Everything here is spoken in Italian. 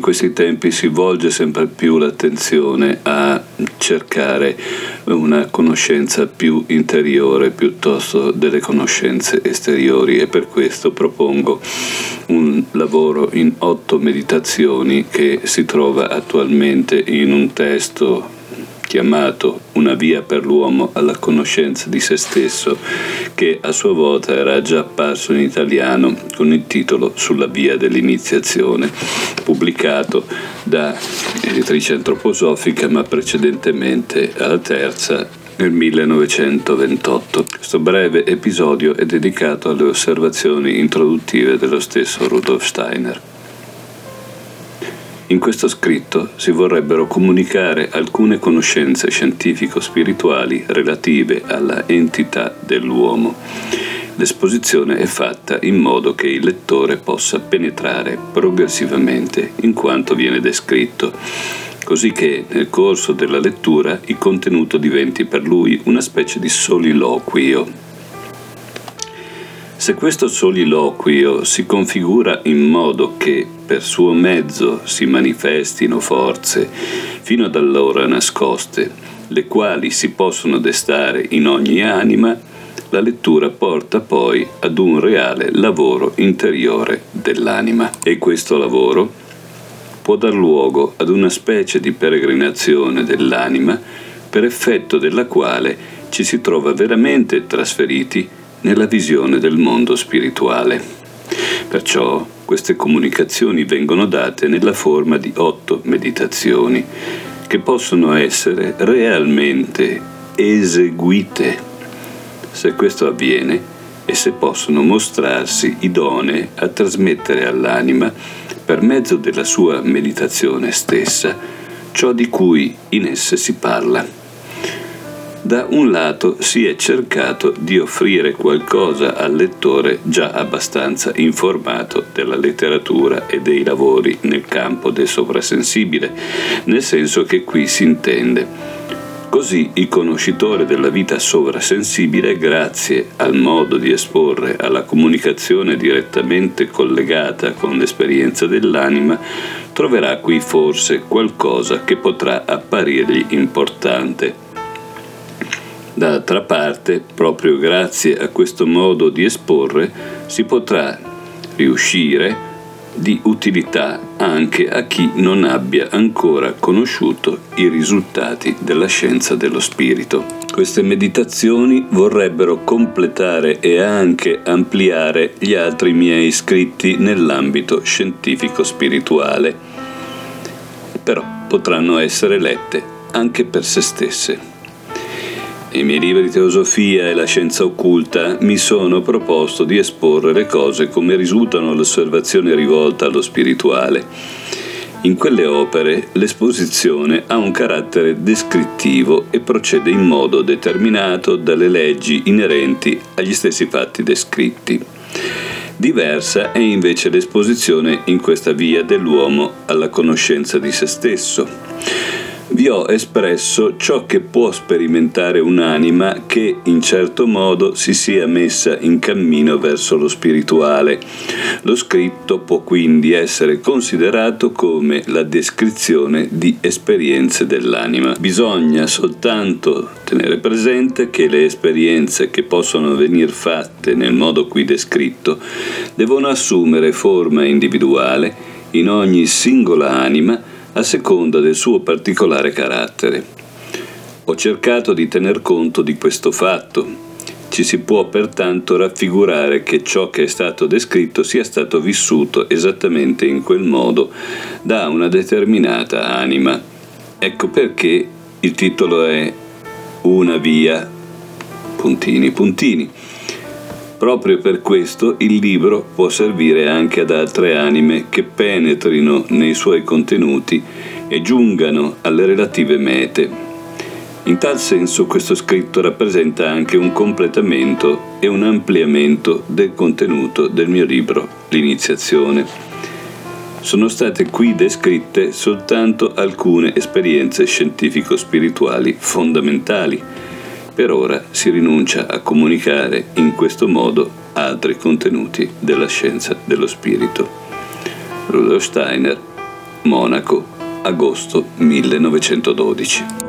in questi tempi si volge sempre più l'attenzione a cercare una conoscenza più interiore piuttosto delle conoscenze esteriori e per questo propongo un lavoro in otto meditazioni che si trova attualmente in un testo chiamato Una via per l'uomo alla conoscenza di se stesso, che a sua volta era già apparso in italiano con il titolo Sulla via dell'iniziazione, pubblicato da editrice antroposofica, ma precedentemente alla terza nel 1928. Questo breve episodio è dedicato alle osservazioni introduttive dello stesso Rudolf Steiner. In questo scritto si vorrebbero comunicare alcune conoscenze scientifico-spirituali relative alla entità dell'uomo. L'esposizione è fatta in modo che il lettore possa penetrare progressivamente in quanto viene descritto, così che nel corso della lettura il contenuto diventi per lui una specie di soliloquio se questo soliloquio si configura in modo che per suo mezzo si manifestino forze fino ad allora nascoste, le quali si possono destare in ogni anima, la lettura porta poi ad un reale lavoro interiore dell'anima. E questo lavoro può dar luogo ad una specie di peregrinazione dell'anima per effetto della quale ci si trova veramente trasferiti nella visione del mondo spirituale. Perciò queste comunicazioni vengono date nella forma di otto meditazioni che possono essere realmente eseguite. Se questo avviene, esse possono mostrarsi idonee a trasmettere all'anima, per mezzo della sua meditazione stessa, ciò di cui in esse si parla. Da un lato si è cercato di offrire qualcosa al lettore già abbastanza informato della letteratura e dei lavori nel campo del sovrasensibile, nel senso che qui si intende. Così il conoscitore della vita sovrasensibile, grazie al modo di esporre alla comunicazione direttamente collegata con l'esperienza dell'anima, troverà qui forse qualcosa che potrà apparirgli importante D'altra parte, proprio grazie a questo modo di esporre, si potrà riuscire di utilità anche a chi non abbia ancora conosciuto i risultati della scienza dello spirito. Queste meditazioni vorrebbero completare e anche ampliare gli altri miei scritti nell'ambito scientifico-spirituale, però potranno essere lette anche per se stesse. Nei miei libri di teosofia e la scienza occulta mi sono proposto di esporre le cose come risultano all'osservazione rivolta allo spirituale. In quelle opere l'esposizione ha un carattere descrittivo e procede in modo determinato dalle leggi inerenti agli stessi fatti descritti. Diversa è invece l'esposizione in questa via dell'uomo alla conoscenza di se stesso vi ho espresso ciò che può sperimentare un'anima che in certo modo si sia messa in cammino verso lo spirituale. Lo scritto può quindi essere considerato come la descrizione di esperienze dell'anima. Bisogna soltanto tenere presente che le esperienze che possono venire fatte nel modo qui descritto devono assumere forma individuale in ogni singola anima a seconda del suo particolare carattere. Ho cercato di tener conto di questo fatto. Ci si può pertanto raffigurare che ciò che è stato descritto sia stato vissuto esattamente in quel modo da una determinata anima. Ecco perché il titolo è Una via, puntini, puntini. Proprio per questo il libro può servire anche ad altre anime che penetrino nei suoi contenuti e giungano alle relative mete. In tal senso questo scritto rappresenta anche un completamento e un ampliamento del contenuto del mio libro L'iniziazione. Sono state qui descritte soltanto alcune esperienze scientifico-spirituali fondamentali per ora si rinuncia a comunicare in questo modo altri contenuti della scienza dello spirito. Rudolf Steiner, Monaco, agosto 1912.